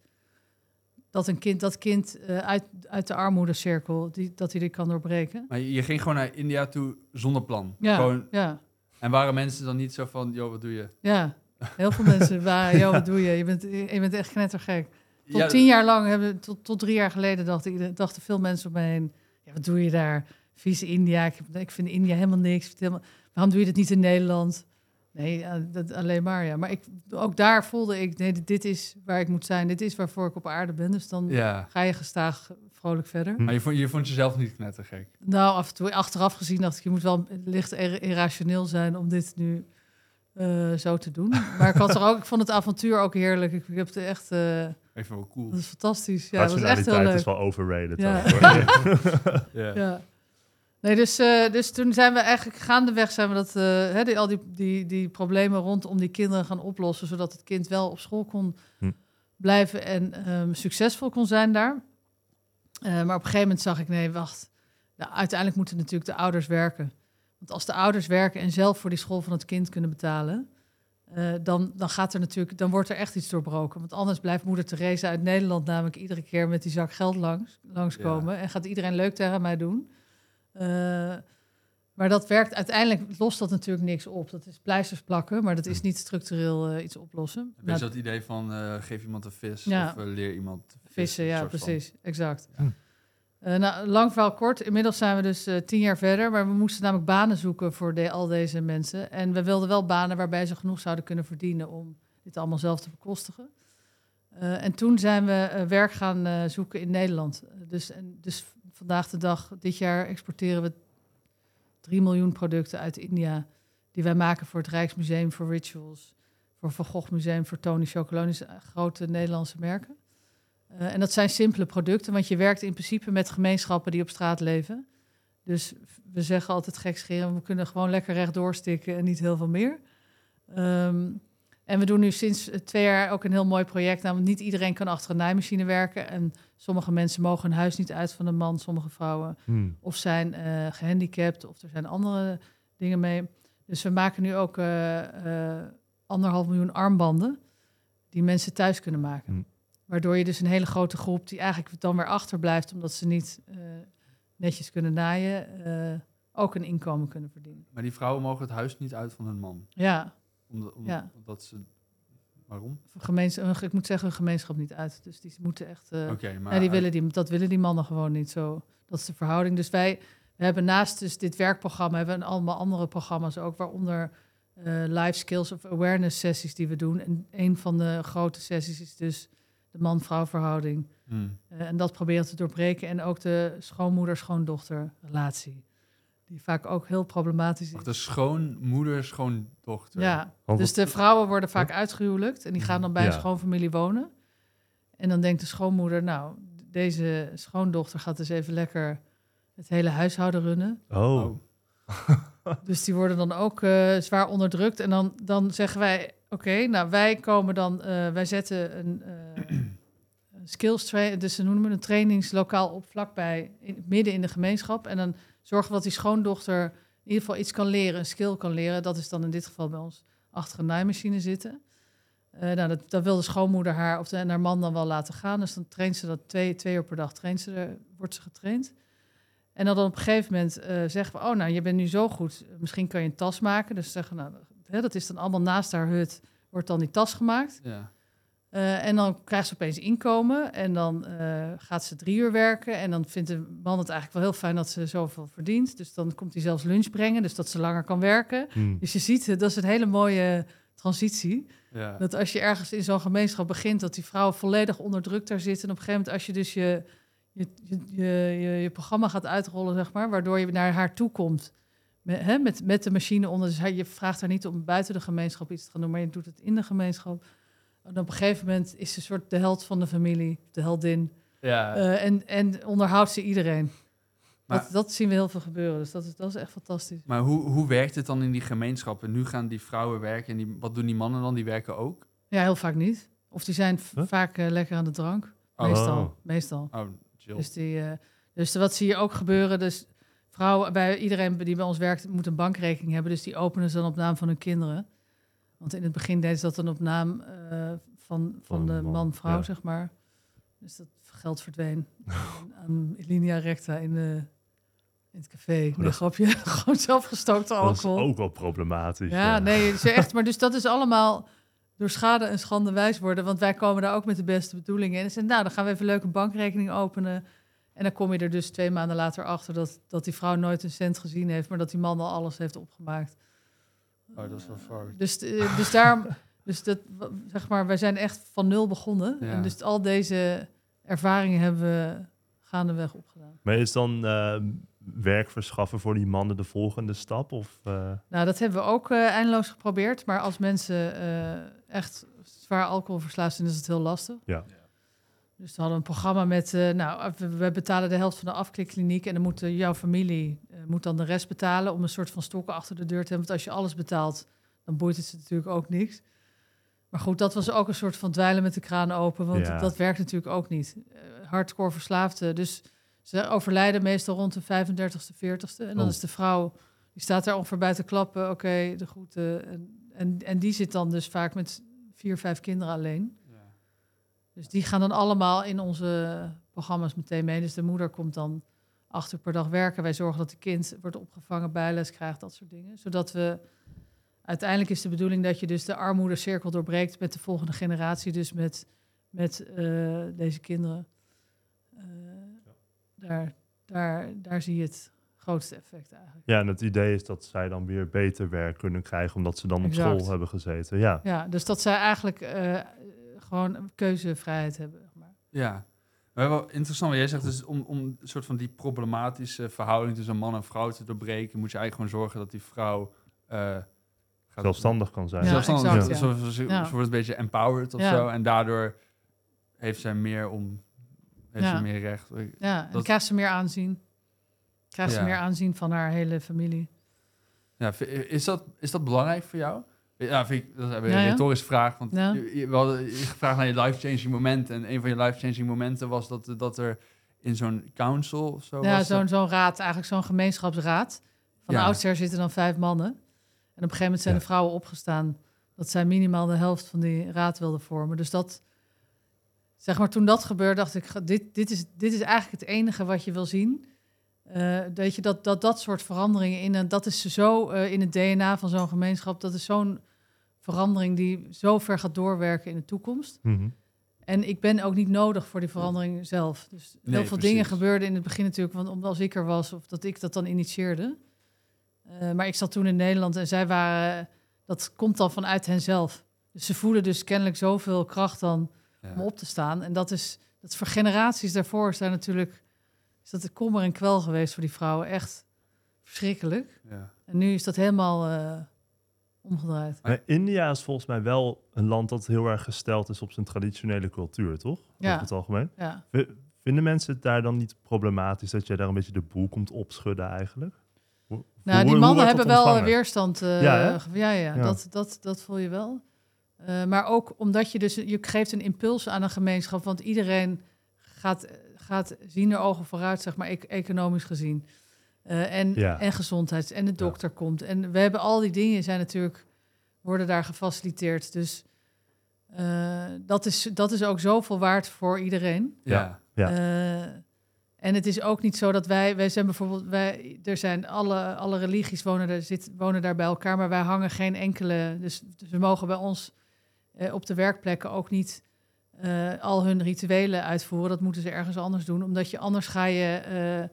dat een kind dat kind eh, uit, uit de armoedecirkel die dat hij dit kan doorbreken. Maar je je ging gewoon naar India toe zonder plan. Ja, Gewoon, ja, en waren mensen dan niet zo van, joh, wat doe je? ja. Heel veel mensen waren, joh, wat doe je? Je bent, je bent echt knettergek. Tot Ja, tien jaar lang, hebben, tot, tot drie jaar geleden dachten, dachten veel mensen om me heen... Ja, wat doe je daar? Vieze India. Ik, ik vind India helemaal niks. Helemaal, waarom doe je dat niet in Nederland? Nee, ja, dat, alleen maar, ja. Maar ik, ook daar voelde ik, nee, dit- is waar ik moet zijn. Dit is waarvoor ik op aarde ben. Dus dan Ja, ga je gestaag vrolijk verder. Maar je vond, je vond jezelf niet knettergek. Nou, af en toe achteraf gezien dacht ik, je moet wel licht ir- irrationeel zijn om dit nu eh, zo te doen. Maar ik had er ook, ik vond het avontuur ook heerlijk. Ik, ik heb het echt, eh, Even wel cool. dat is fantastisch. Ja, dat was echt heel leuk. is wel overrated. Ja. ook, hoor. Ja. Ja. Nee, dus, eh, dus toen zijn we eigenlijk gaandeweg zijn we dat, eh, hè, die, al die, die, die problemen rondom die kinderen gaan oplossen, zodat het kind wel op school kon Hm. blijven en ehm, succesvol kon zijn daar. Eh, maar op een gegeven moment zag ik, nee, wacht. Nou, uiteindelijk moeten natuurlijk de ouders werken. Want als de ouders werken en zelf voor die school van het kind kunnen betalen, dan, dan gaat er natuurlijk, dan wordt er echt iets doorbroken. Want anders blijft moeder Therese uit Nederland namelijk iedere keer met die zak geld langs, langskomen. En gaat iedereen leuk tegen mij doen. Eh, maar dat werkt uiteindelijk, lost dat natuurlijk niks op. Dat is pleisters plakken, maar dat is niet structureel eh, iets oplossen. Heb je zo het idee van, eh, geef iemand een vis Ja. of leer iemand vissen? Vissen, ja, van. precies. Exact. Ja. Nou, lang verhaal kort. Inmiddels zijn we dus tien jaar verder. Maar we moesten namelijk banen zoeken voor de, al deze mensen. En we wilden wel banen waarbij ze genoeg zouden kunnen verdienen om dit allemaal zelf te bekostigen. En toen zijn we werk gaan zoeken in Nederland. Dus, en, dus vandaag de dag, dit jaar exporteren we 3 miljoen producten uit India. Die wij maken voor het Rijksmuseum voor Rituals. Voor Van Gogh Museum, voor Tony Chocolonely. eh, Grote Nederlandse merken. Eh, en dat zijn simpele producten, want je werkt in principe met gemeenschappen die op straat leven. Dus we zeggen altijd gekscherend, we kunnen gewoon lekker rechtdoor stikken en niet heel veel meer. Ehm, en we doen nu sinds twee jaar ook een heel mooi project. Namelijk niet iedereen kan achter een naaimachine werken. En sommige mensen mogen hun huis niet uit van een man, sommige vrouwen. Hmm. Of zijn eh, gehandicapt, of er zijn andere dingen mee. Dus we maken nu ook eh, eh, anderhalf miljoen armbanden die mensen thuis kunnen maken. Hm. Waardoor je dus een hele grote groep die eigenlijk dan weer achterblijft omdat ze niet eh, netjes kunnen naaien, eh, ook een inkomen kunnen verdienen. Maar die vrouwen mogen het huis niet uit van hun man. Ja, Omdat, omdat ze... Waarom? voor gemeens- ik moet zeggen, hun gemeenschap niet uit. Dus die moeten echt. Oké, maar... ja, die willen die, dat willen die mannen gewoon niet zo. Dat is de verhouding. Dus wij we hebben naast dus dit werkprogramma hebben we allemaal andere programma's ook, waaronder eh life skills of awareness sessies die we doen. En een van de grote sessies is dus de man-vrouw verhouding. Hmm. Eh, en dat proberen te doorbreken. En ook de schoonmoeder-schoondochter relatie. Die vaak ook heel problematisch is. De schoonmoeder, schoondochter. Ja, dus de vrouwen worden vaak uitgehuwelijkt en die gaan dan bij een Ja. schoonfamilie wonen. En dan denkt de schoonmoeder, nou, deze schoondochter gaat dus even lekker het hele huishouden runnen. Oh. Oh. Dus die worden dan ook eh, zwaar onderdrukt. En dan, dan zeggen wij, oké, nou wij komen dan, eh, wij zetten een, eh, een skills train, dus ze noemen een trainingslokaal op vlakbij, in, midden in de gemeenschap. En dan zorgen dat die schoondochter in ieder geval iets kan leren, een skill kan leren. Dat is dan in dit geval bij ons achter een naaimachine zitten. Eh, nou, dat, dat wil de schoonmoeder haar of de, en haar man dan wel laten gaan. Dus dan traint ze dat twee, twee uur per dag, traint ze er, wordt ze getraind. En dan op een gegeven moment eh, zeggen we, oh nou, je bent nu zo goed, misschien kan je een tas maken. Dus zeggen nou, dat is dan allemaal naast haar hut, wordt dan die tas gemaakt. Ja. Eh, en dan krijgt ze opeens inkomen en dan eh, gaat ze drie uur werken. En dan vindt de man het eigenlijk wel heel fijn dat ze zoveel verdient. Dus dan komt hij zelfs lunch brengen, dus dat ze langer kan werken. Hmm. Dus je ziet, eh, dat is een hele mooie transitie. Ja. Dat als je ergens in zo'n gemeenschap begint, dat die vrouwen volledig onderdrukt daar zitten. En op een gegeven moment, als je dus je, je, je, je, je, je programma gaat uitrollen, zeg maar, waardoor je naar haar toe komt. Met, hè, met, met de machine onder. Dus hij- je vraagt haar niet om buiten de gemeenschap iets te gaan doen, maar je doet het in de gemeenschap. En op een gegeven moment is ze een soort de held van de familie, de heldin. Ja. Eh, en, en onderhoudt ze iedereen. Maar- dat, dat zien we heel veel gebeuren. Dus dat is, dat is echt fantastisch. Maar hoe, hoe werkt het dan in die gemeenschappen? Nu gaan die vrouwen werken en die, wat doen die mannen dan? Die werken ook? Ja, heel vaak niet. Of die zijn Huh? vaak eh, lekker aan de drank. Meestal. Oh. Meestal. Oh, chill. Dus, die, eh, dus wat zie je ook gebeuren? Dus vrouwen, bij iedereen die bij ons werkt, moet een bankrekening hebben. Dus die openen ze dan op naam van hun kinderen. Want in het begin deden ze dat dan op naam van, van de de man, man-vrouw, ja. zeg maar. Dus dat geld verdween aan, aan linea recta in, de, in het café. Nee, dat grapje. Gewoon zelfgestookte Dat is alcohol. ook wel problematisch. Ja, nee, ze echt. Maar dus dat is allemaal door schade en schande wijs worden. Want wij komen daar ook met de beste bedoelingen in. En ze nou, dan gaan we even leuk een bankrekening openen. En dan kom je er dus twee maanden later achter dat, dat die vrouw nooit een cent gezien heeft, maar dat die man al alles heeft opgemaakt. Oh, dat is wel fout. Dus, eh, dus daarom, dus dat, zeg maar, wij zijn echt van nul begonnen. Ja. En dus al deze ervaringen hebben we gaandeweg opgedaan. Maar is dan eh, werk verschaffen voor die mannen de volgende stap? Of, eh, Nou, dat hebben we ook eh, eindeloos geprobeerd. Maar als mensen eh, echt zwaar alcoholverslaafd zijn, is het heel lastig. Ja. Dus we hadden een programma met, eh, nou, we, we betalen de helft van de afklikkliniek en dan moet jouw familie eh, moet dan de rest betalen om een soort van stokken achter de deur te hebben. Want als je alles betaalt, dan boeit het ze natuurlijk ook niks. Maar goed, dat was ook een soort van dweilen met de kraan open, want Ja. dat werkt natuurlijk ook niet. Eh, hardcore verslaafden, dus ze overlijden meestal rond de 35ste, 40ste. En dan Oh. is de vrouw, die staat daar ongeveer bij te klappen, oké, de groeten. En, en, en die zit dan dus vaak met vier, vijf kinderen alleen. Ja. Dus die gaan dan allemaal in onze programma's meteen mee. Dus de moeder komt dan acht uur per dag werken. Wij zorgen dat het kind wordt opgevangen, bijles krijgt, dat soort dingen. Zodat we... Uiteindelijk is de bedoeling dat je dus de armoedecirkel doorbreekt met de volgende generatie. Dus met, met eh, deze kinderen. Eh, daar, daar, daar zie je het grootste effect eigenlijk. ja, en het idee is dat zij dan weer beter werk kunnen krijgen, omdat ze dan op school hebben gezeten. Ja, Ja, dus dat zij eigenlijk eh, gewoon keuzevrijheid hebben. zeg Maar. Ja. Maar wel interessant wat jij zegt, dus om, om een soort van die problematische verhouding tussen man en vrouw te doorbreken, moet je eigenlijk gewoon zorgen dat die vrouw eh, zelfstandig kan zijn. Ja, zelfstandig exact, ze wordt een beetje empowered of Ja. zo. En daardoor heeft zij meer om heeft Ja. ze meer recht. Ja, en Dat- krijgt ze meer aanzien. Krijgt Ja. ze meer aanzien van haar hele familie. Ja, is, dat, is dat belangrijk voor jou? Ja, vind ik, dat is een Ja, ja. retorische vraag. Want Ja. je, je, we hadden je gevraagd naar je life-changing momenten. En een van je life-changing momenten was dat, dat er in zo'n council of zo Ja, zo'n zo'n raad, eigenlijk zo'n gemeenschapsraad. Van Ja. oudsher zitten dan vijf mannen. En op een gegeven moment zijn Ja. de vrouwen opgestaan... dat zij minimaal de helft van die raad wilden vormen. Dus dat... Zeg maar, toen dat gebeurde, dacht ik... dit, dit, is, dit is eigenlijk het enige wat je wil zien. Eh, weet je, dat, dat dat soort veranderingen in... en dat is zo eh, in het DNA van zo'n gemeenschap... dat is zo'n verandering die zo ver gaat doorwerken in de toekomst... Mhm. En ik ben ook niet nodig voor die verandering zelf. Dus heel Nee, veel precies. dingen gebeurden in het begin natuurlijk, want omdat ik er was of dat ik dat dan initieerde. Eh, maar ik zat toen in Nederland en zij waren, dat komt dan vanuit henzelf. Dus ze voelen dus kennelijk zoveel kracht dan Ja. om op te staan. En dat is, dat is voor generaties daarvoor is daar natuurlijk, is dat de kommer en kwel geweest voor die vrouwen. Echt verschrikkelijk. Ja. En nu is dat helemaal eh, omgedraaid. Maar India is volgens mij wel een land dat heel erg gesteld is op zijn traditionele cultuur, toch? Ja. Over het algemeen. Ja. Vinden mensen het daar dan niet problematisch dat jij daar een beetje de boel komt opschudden eigenlijk? Hoe- Nou, die mannen hebben wel ontvangen? weerstand. eh, Ja, ja, ja, Ja. Dat, dat, dat voel je wel. Eh, maar ook omdat je dus, je geeft een impuls aan een gemeenschap, want iedereen gaat, gaat zien er ogen vooruit, zeg maar, e- economisch gezien. Eh, en, Ja. en gezondheids. En de dokter komt. En we hebben al die dingen zijn natuurlijk, worden daar gefaciliteerd. Dus eh, dat, is, dat is ook zoveel waard voor iedereen. Ja. Ja. En het is ook niet zo dat wij, wij zijn bijvoorbeeld, wij, er zijn alle, alle religies wonen, er, zit, wonen daar bij elkaar, maar wij hangen geen enkele, dus, dus we mogen bij ons eh, op de werkplekken ook niet eh, al hun rituelen uitvoeren. Dat moeten ze ergens anders doen, omdat je anders ga je, eh, eh,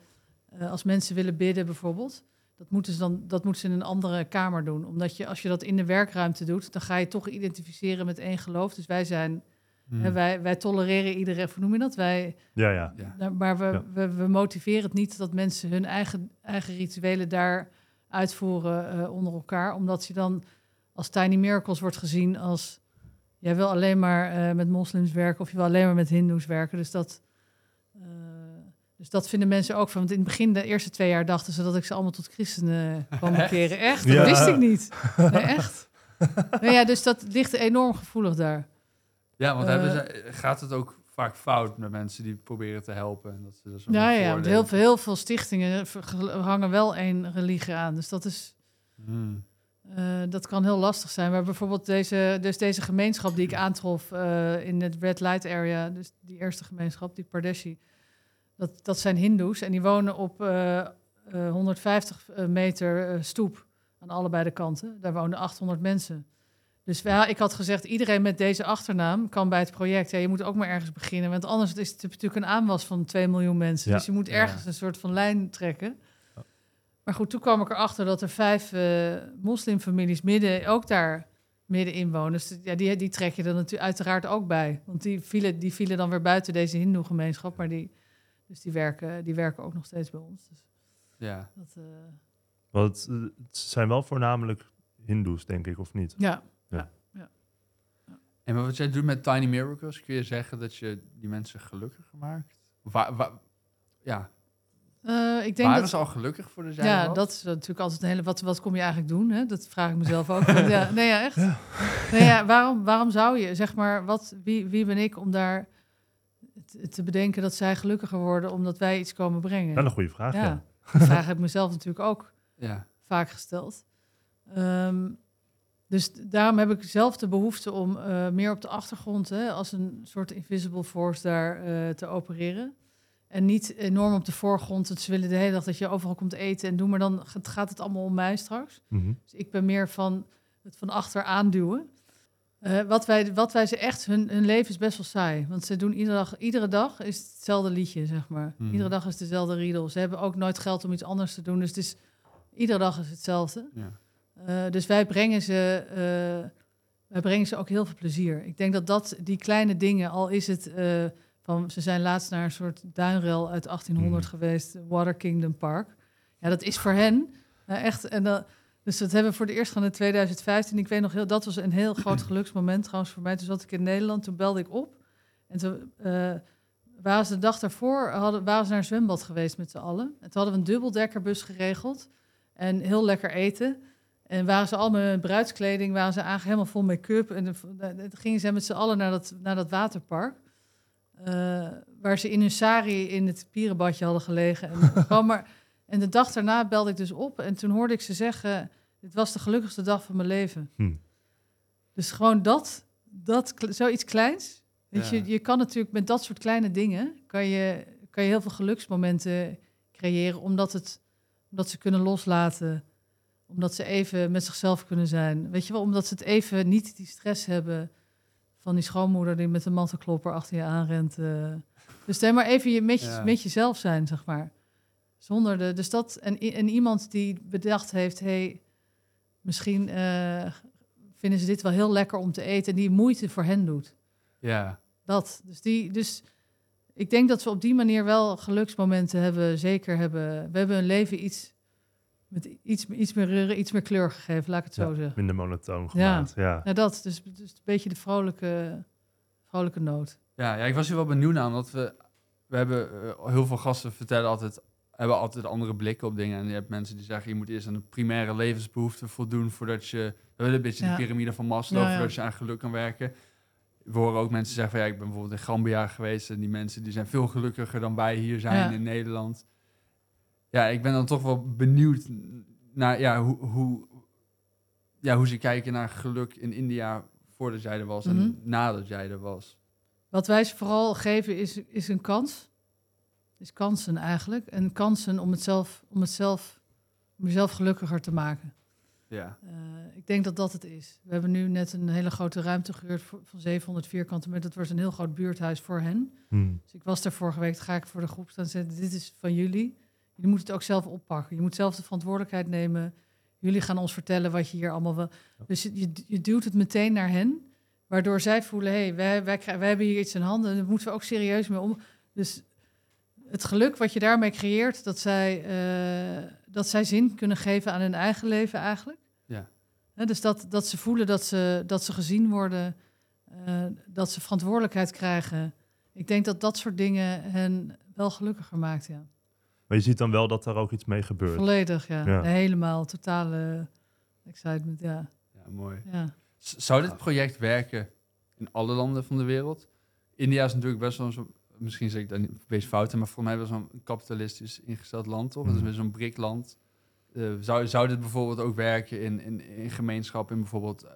als mensen willen bidden bijvoorbeeld, Dat moeten, ze dan, dat moeten ze in een andere kamer doen. Omdat je, als je dat in de werkruimte doet, dan ga je toch identificeren met één geloof. Dus wij zijn, Hmm. hè, wij, wij tolereren iedereen, hoe noem je dat? Wij, Ja, ja. Ja. nou, maar we, Ja. we, we motiveren het niet dat mensen hun eigen, eigen rituelen daar uitvoeren eh, onder elkaar. Omdat je dan als Tiny Miracles wordt gezien als... Jij wil alleen maar eh, met moslims werken of je wil alleen maar met hindoes werken. Dus dat, eh, dus dat vinden mensen ook van. Want in het begin, de eerste twee jaar, dachten ze dat ik ze allemaal tot christenen kwam bekeren. Echt? Dat Ja. wist ik niet. Nee, echt. Nou ja, dus dat ligt enorm gevoelig daar. Ja, want Eh, hebben ze, gaat het ook vaak fout met mensen die proberen te helpen? En dat ze zo Ja, ja, want heel veel, heel veel stichtingen hangen wel één religie aan. Dus dat is... Hmm. Eh, dat kan heel lastig zijn. Maar bijvoorbeeld deze, dus deze gemeenschap die ik aantrof eh, in het Red Light Area, dus die eerste gemeenschap, die Pardeshi, dat, dat zijn Hindoes en die wonen op eh, eh, 150 meter stoep aan allebei de kanten. Daar wonen 800 mensen. Dus ja, ik had gezegd, iedereen met deze achternaam kan bij het project. Ja, je moet ook maar ergens beginnen, want anders is het natuurlijk een aanwas van 2 miljoen mensen. Ja. Dus je moet Ja. ergens een soort van lijn trekken. Maar goed, toen kwam ik erachter dat er vijf eh, moslimfamilies midden, ook daar middenin wonen. Dus ja, die, die trek je er natuurlijk uiteraard ook bij. Want die vielen, die vielen dan weer buiten deze hindoe-gemeenschap. Maar die, dus die werken, die werken ook nog steeds bij ons. Dus Ja. dat, eh, Want het zijn wel voornamelijk hindoes, denk ik, of niet? ja. En wat jij doet met Tiny Miracles, kun je zeggen dat je die mensen gelukkiger maakt? Of wa- wa- ja, Eh, ik denk waren dat... ze al gelukkig voor de Ja, zijde? dat is natuurlijk altijd een hele... Wat, wat kom je eigenlijk doen? Hè? Dat vraag ik mezelf ook. Want ja, nee, ja, echt. Nee, ja, waarom, waarom zou je, zeg maar, wat, wie, wie ben ik om daar te, te bedenken dat zij gelukkiger worden omdat wij iets komen brengen? Wel een goede vraag, ja. ja, die vraag heb ik mezelf natuurlijk ook Ja. vaak gesteld. Ehm, dus daarom heb ik zelf de behoefte om eh, meer op de achtergrond, hè, als een soort invisible force daar eh, te opereren. En niet enorm op de voorgrond. Ze willen de hele dag dat je overal komt eten en doen, maar dan gaat- het allemaal om mij straks. Mhm. Dus ik ben meer van het van achter aanduwen. Eh, wat, wij, wat wij ze echt, hun, hun leven is best wel saai. Want ze doen iedere dag, iedere dag is het hetzelfde liedje, zeg maar. Hmm. Iedere dag is dezelfde riedel. Ze hebben ook nooit geld om iets anders te doen. Dus het is, iedere dag is hetzelfde. ja. Eh, dus wij brengen, ze, eh, wij brengen ze ook heel veel plezier. Ik denk dat dat, die kleine dingen, al is het eh, van, ze zijn laatst naar een soort duinrel uit 1800 Mhm. geweest, Water Kingdom Park. Ja, dat is voor hen echt. En dat, dus dat hebben we voor de eerst gedaan in 2015. Ik weet nog heel, dat was een heel groot geluksmoment trouwens voor mij. Toen zat ik in Nederland, toen belde ik op. En toen waren ze de dag daarvoor, hadden, waren ze naar een zwembad geweest met z'n allen. En toen hadden we een dubbeldekkerbus geregeld. En heel lekker eten. En waren ze allemaal met bruidskleding, waren ze eigenlijk helemaal vol make-up. En dan- gingen ze met z'n allen naar dat, naar dat waterpark. Eh, waar ze in hun sari in het pierenbadje hadden gelegen. En, maar, en de dag daarna belde ik dus op. En toen hoorde ik ze zeggen, dit was de gelukkigste dag van mijn leven. Hm. Dus gewoon dat, dat zoiets kleins. Weet Ja. je, je kan natuurlijk met dat soort kleine dingen... kan je, kan je heel veel geluksmomenten creëren... omdat, het, omdat ze kunnen loslaten omdat ze even met zichzelf kunnen zijn. Weet je wel, omdat ze het even niet die stress hebben van die schoonmoeder die met een mantelklopper achter je aanrent. eh. Dus dan maar even je met, je, Ja. met jezelf zijn, zeg maar. Zonder de, dus dat, en iemand die bedacht heeft, hey, misschien eh, vinden ze dit wel heel lekker om te eten en die moeite voor hen doet. ja. Dat. Dus, die, dus ik denk dat we op die manier wel geluksmomenten hebben, zeker hebben. We hebben een leven iets, met iets, iets meer reuren, iets meer kleur gegeven, laat ik het zo Ja, zeggen. minder monotoon gemaakt, ja. Ja, dat. Dus, dus een beetje de vrolijke, vrolijke noot. Ja, ja, ik was hier wel benieuwd naar, omdat we, we hebben eh, heel veel gasten vertellen altijd, hebben altijd andere blikken op dingen. En je hebt mensen die zeggen, je moet eerst aan de primaire levensbehoeften voldoen voordat je, we willen een beetje Ja. de piramide van Maslow, Ja, ja. voordat je aan geluk kan werken. We horen ook mensen zeggen van, ja, ik ben bijvoorbeeld in Gambia geweest en die mensen die zijn veel gelukkiger dan wij hier zijn Ja. in Nederland. Ja, ik ben dan toch wel benieuwd naar, ja, hoe, hoe, ja, hoe ze kijken naar geluk in India voordat jij er was Mhm. en nadat jij er was. Wat wij ze vooral geven is, is een kans. Is kansen eigenlijk. En kansen om het zelf, om het zelf, om jezelf gelukkiger te maken. Ja. Eh, ik denk dat dat het is. We hebben nu net een hele grote ruimte gehuurd voor- van 700 vierkante meter. Dat wordt een heel groot buurthuis voor hen. Hm. Dus ik was daar vorige week, ga ik voor de groep staan en zeggen, dit is van jullie. Je moet het ook zelf oppakken. Je moet zelf de verantwoordelijkheid nemen. Jullie gaan ons vertellen wat je hier allemaal wil. Dus je, je, duwt het meteen naar hen, waardoor zij voelen: hé, hey, wij, wij, hebben hier iets in handen. en Daar moeten we ook serieus mee om. Dus het geluk wat je daarmee creëert, dat zij, eh, dat zij zin kunnen geven aan hun eigen leven eigenlijk. Ja. Dus dat, dat ze voelen dat ze, dat ze gezien worden, eh, dat ze verantwoordelijkheid krijgen. Ik denk dat dat soort dingen hen wel gelukkiger maakt, ja. Maar je ziet dan wel dat daar ook iets mee gebeurt. Volledig, ja. Ja. Helemaal, totale excitement, ja. Ja, mooi. ja. Zou dit project werken in alle landen van de wereld? India is natuurlijk best wel zo, misschien zeg ik daar niet wees fouten, maar voor mij wel zo'n kapitalistisch ingesteld land, toch? Het is Mhm. weer zo'n BRIC-land. Eh, zou, zou dit bijvoorbeeld ook werken in, in, in gemeenschap in bijvoorbeeld eh,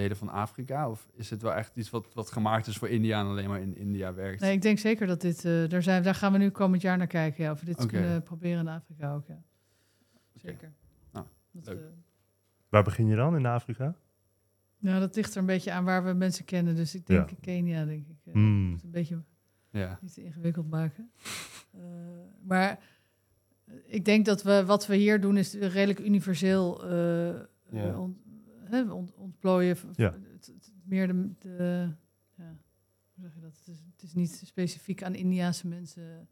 delen van Afrika? Of is het wel echt iets wat, wat gemaakt is voor India en alleen maar in India werkt? Nee, ik denk zeker dat dit, eh, daar, zijn, daar gaan we nu komend jaar naar kijken, ja. Of we dit kunnen proberen in Afrika ook, ja. Zeker. Nou, dat, leuk. eh, Waar begin je dan in Afrika? nou, dat ligt er een beetje aan waar we mensen kennen. Dus ik denk Ja. Kenia, denk ik. eh, Hmm. Een beetje Ja. niet te ingewikkeld maken. Eh, maar ik denk dat we wat we hier doen is redelijk universeel eh, Ja. Hè, ont- ontplooien. v- Ja. Het, het- meer de, de ja, hoe zeg je dat? Het is, het is niet specifiek aan Indiaanse mensen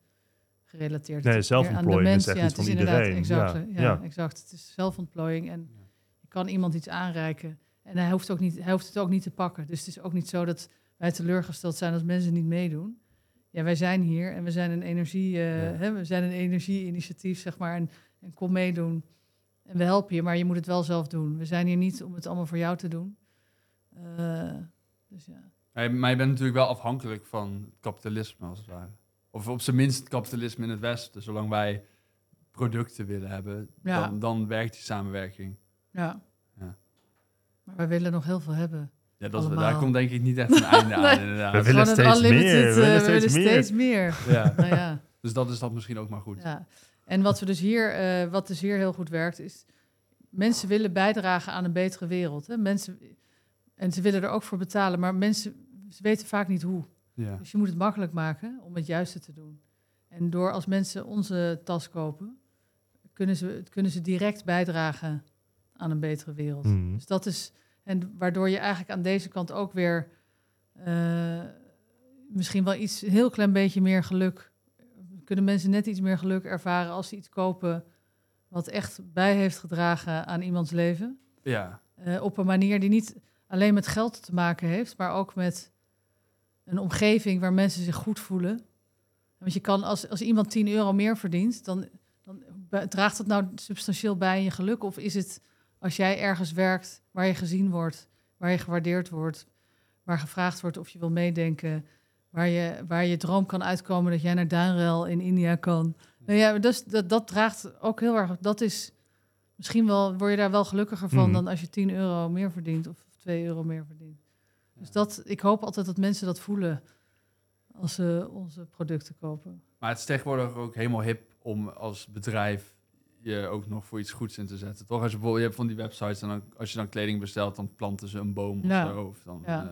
gerelateerd. Nee, zelfontplooiing is mensen. echt Ja, iets het is van inderdaad iedereen. exact. Ja, Ja, ja. exact. Het is zelfontplooiing en je kan iemand iets aanreiken. En hij hoeft, ook niet, hij hoeft het ook niet te pakken. Dus het is ook niet zo dat wij teleurgesteld zijn als mensen niet meedoen. Ja, wij zijn hier en we zijn een energie, eh, Ja. hè, we zijn een energieinitiatief, zeg maar. En, en kom meedoen. En we helpen je, maar je moet het wel zelf doen. We zijn hier niet om het allemaal voor jou te doen. Eh, dus ja. Maar je- maar je bent natuurlijk wel afhankelijk van kapitalisme, als het ware. Of op zijn minst het kapitalisme in het Westen. Zolang wij producten willen hebben, Ja. dan, dan werkt die samenwerking. ja. Ja. Maar wij willen nog heel veel hebben. Ja, dat daar komt denk ik niet echt een einde aan, Nee. inderdaad. We willen steeds meer, unlimited, we willen eh, steeds meer. steeds meer. Ja. nou ja. Dus dat is dat misschien ook maar goed. Ja. En wat we dus hier, eh, wat dus hier heel goed werkt, is mensen willen bijdragen aan een betere wereld. Hè? Mensen, en ze willen er ook voor betalen, maar mensen ze weten vaak niet hoe. Ja. Dus je moet het makkelijk maken om het juiste te doen. En door als mensen onze tas kopen, kunnen ze, kunnen ze direct bijdragen aan een betere wereld. Mhm. Dus dat is, en waardoor je eigenlijk aan deze kant ook weer eh, misschien wel iets, een heel klein beetje meer geluk, kunnen mensen net iets meer geluk ervaren als ze iets kopen wat echt bij heeft gedragen aan iemands leven. Ja. Eh, op een manier die niet alleen met geld te maken heeft, maar ook met een omgeving waar mensen zich goed voelen. Want je kan, als, als iemand 10 euro meer verdient, dan, dan draagt dat nou substantieel bij in je geluk? Of is het als jij ergens werkt waar je gezien wordt, waar je gewaardeerd wordt, waar gevraagd wordt of je wil meedenken, waar je, waar je droom kan uitkomen dat jij naar Duinrel in India kan? Nou ja, dus dat, dat draagt ook heel erg. Dat is misschien wel, word je daar wel gelukkiger van Mhm. dan als je 10 euro meer verdient of 2 euro meer verdient. Dus dat, ik hoop altijd dat mensen dat voelen als ze onze producten kopen. Maar het is tegenwoordig ook helemaal hip om als bedrijf je ook nog voor iets goeds in te zetten. Toch? Als je bijvoorbeeld, je hebt van die websites en dan, als je dan kleding bestelt, dan planten ze een boom Ja. of zo. Of dan Ja. eh,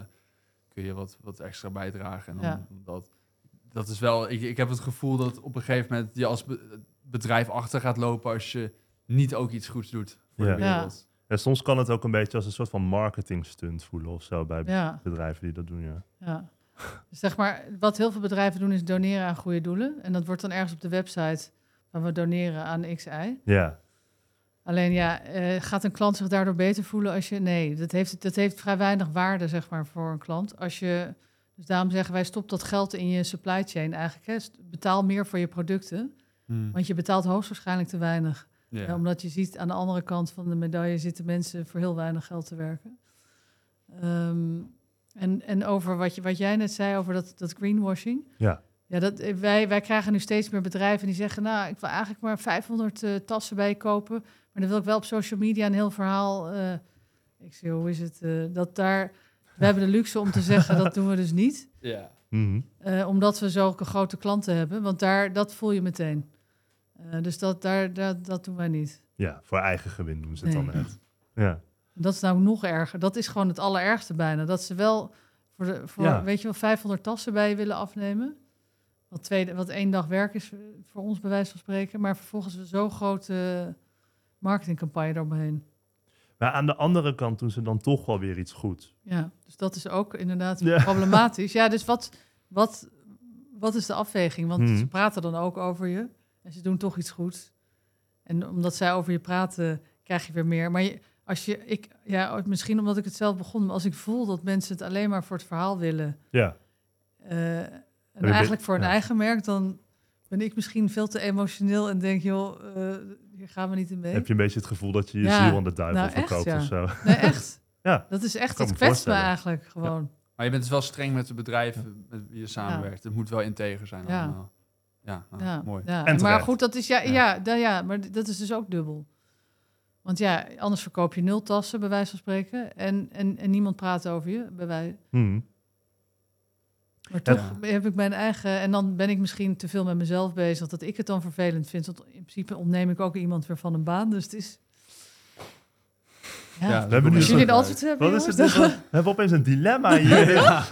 kun je wat, wat extra bijdragen. En dan, Ja. dat, dat is wel, ik, ik heb het gevoel dat op een gegeven moment je als be- bedrijf achter gaat lopen als je niet ook iets goeds doet voor Ja. de Ja. wereld. Ja, soms kan het ook een beetje als een soort van marketing stunt voelen of zo bij Ja, bedrijven die dat doen. Ja. ja. Dus zeg maar, wat heel veel bedrijven doen is doneren aan goede doelen. En dat wordt dan ergens op de website waar we doneren aan XI. ja. Alleen ja, eh, gaat een klant zich daardoor beter voelen als je... Nee, dat heeft, dat heeft vrij weinig waarde, zeg maar, voor een klant. Als je... Dus daarom zeggen wij, stop dat geld in je supply chain eigenlijk. Hè. Betaal meer voor je producten, Hmm. want je betaalt hoogstwaarschijnlijk te weinig. Ja. Ja, omdat je ziet, aan de andere kant van de medaille zitten mensen voor heel weinig geld te werken. Ehm, en, en over wat, je, wat jij net zei, over dat, dat greenwashing. Ja. Ja, dat, eh, wij, wij krijgen nu steeds meer bedrijven die zeggen... nou, ik wil eigenlijk maar 500 eh, tassen bij je kopen... maar dan wil ik wel op social media een heel verhaal... eh, ik zeg, hoe is het? eh, dat daar... We hebben de luxe om te zeggen, dat doen we dus niet. ja. Mhm. Eh, omdat we zulke grote klanten hebben. Want daar, dat voel je meteen. Eh, dus dat, daar, dat, dat doen wij niet. ja, voor eigen gewin doen ze het dan echt. Ja. Dat is nou nog erger. Dat is gewoon het allerergste bijna. Dat ze wel voor, de, voor Ja. weet je wel, 500 tassen bij je willen afnemen. wat, twee, wat één dag werk is voor ons, bij wijze van spreken. Maar vervolgens we zo'n grote marketingcampagne eromheen. Maar aan de andere kant doen ze dan toch wel weer iets goed. Ja, dus dat is ook inderdaad Ja. problematisch. Ja, dus wat, wat, wat is de afweging? Want Hmm. ze praten dan ook over je en ze doen toch iets goeds. En omdat zij over je praten, krijg je weer meer. Maar je, als je, ik, ja, misschien omdat ik het zelf begon, maar als ik voel dat mensen het alleen maar voor het verhaal willen, Ja, eh, en eigenlijk voor hun ja. eigen merk, dan ben ik misschien veel te emotioneel en denk, joh, eh, hier gaan we niet in mee. heb je een beetje het gevoel dat je je Ja, ziel aan de duivel nou, echt, verkoopt ja. of zo. Nee, echt. Ja, Dat is echt, me kwetst me eigenlijk gewoon. Maar je bent dus wel streng met de bedrijven met wie je samenwerkt. Het moet wel integer zijn Ja. allemaal. Ja, nou, Ja, mooi. Ja. En maar goed, dat is ja, Ja. ja. da- ja, maar dat is dus ook dubbel. Want ja, anders verkoop je nul tassen, bij wijze van spreken. En, en, en niemand praat over je, bij wij. Hmm. Maar toch heb ik mijn eigen... En dan ben ik misschien te veel met mezelf bezig, dat ik het dan vervelend vind. Want in principe ontneem ik ook iemand weer van een baan. Dus het is... Ja, Ja, We hebben nu jullie het antwoord hebben, Wat is het? jongens, dus dan- wel- We hebben opeens een dilemma hier. Ja.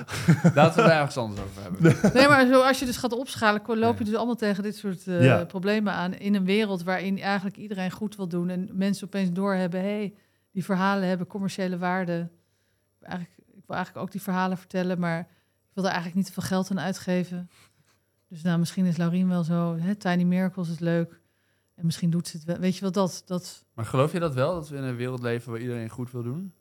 Laten we daar ergens anders over hebben. Nee, maar zo, als je dus gaat opschalen, loop je dus allemaal tegen dit soort eh, Ja. problemen aan. In een wereld waarin eigenlijk iedereen goed wil doen en mensen opeens doorhebben: hé, hey, die verhalen hebben commerciële waarde. Eigenlijk, ik wil eigenlijk ook die verhalen vertellen, maar ik wil er eigenlijk niet te veel geld aan uitgeven. Dus nou, misschien is Laurien wel zo. Hè, Tiny Miracles is leuk. En misschien doet ze het wel. Weet je wat dat, dat Maar geloof je dat wel, dat we in een wereld leven waar iedereen goed wil doen?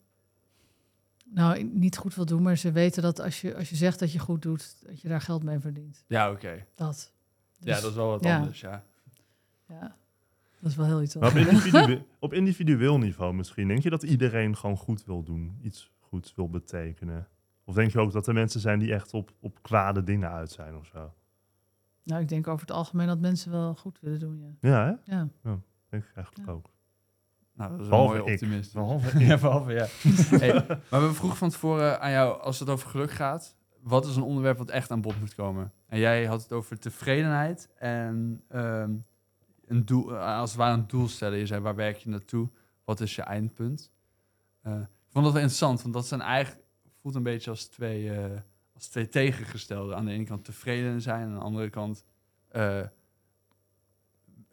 nou niet goed wil doen, maar ze weten dat als je, als je zegt dat je goed doet, dat je daar geld mee verdient. Ja, oké. Dat. Ja, Dus, dat is wel wat ja. anders, ja. ja, dat is wel heel iets op, anders. individue- op individueel niveau misschien. Denk je dat iedereen gewoon goed wil doen? Iets goeds wil betekenen? Of denk je ook dat er mensen zijn die echt op, op kwade dingen uit zijn of zo? Nou, ik denk over het algemeen dat mensen wel goed willen doen, ja. Ja, hè? Ja, Denk ik eigenlijk Ja. ook. Nou, dat is een Behalve mooie ik. optimist. Behalve Ja, behalve, ja. hey, maar we vroegen van tevoren aan jou, als het over geluk gaat, wat is een onderwerp wat echt aan bod moet komen? En jij had het over tevredenheid en ehm, een doel, eh, als het ware een doel stellen. Je zei, waar werk je naartoe? Wat is je eindpunt? Eh, ik vond dat wel interessant, want dat zijn eigenlijk, voelt een beetje als twee, eh, als twee tegengestelde. Aan de ene kant tevreden zijn, en aan de andere kant eh,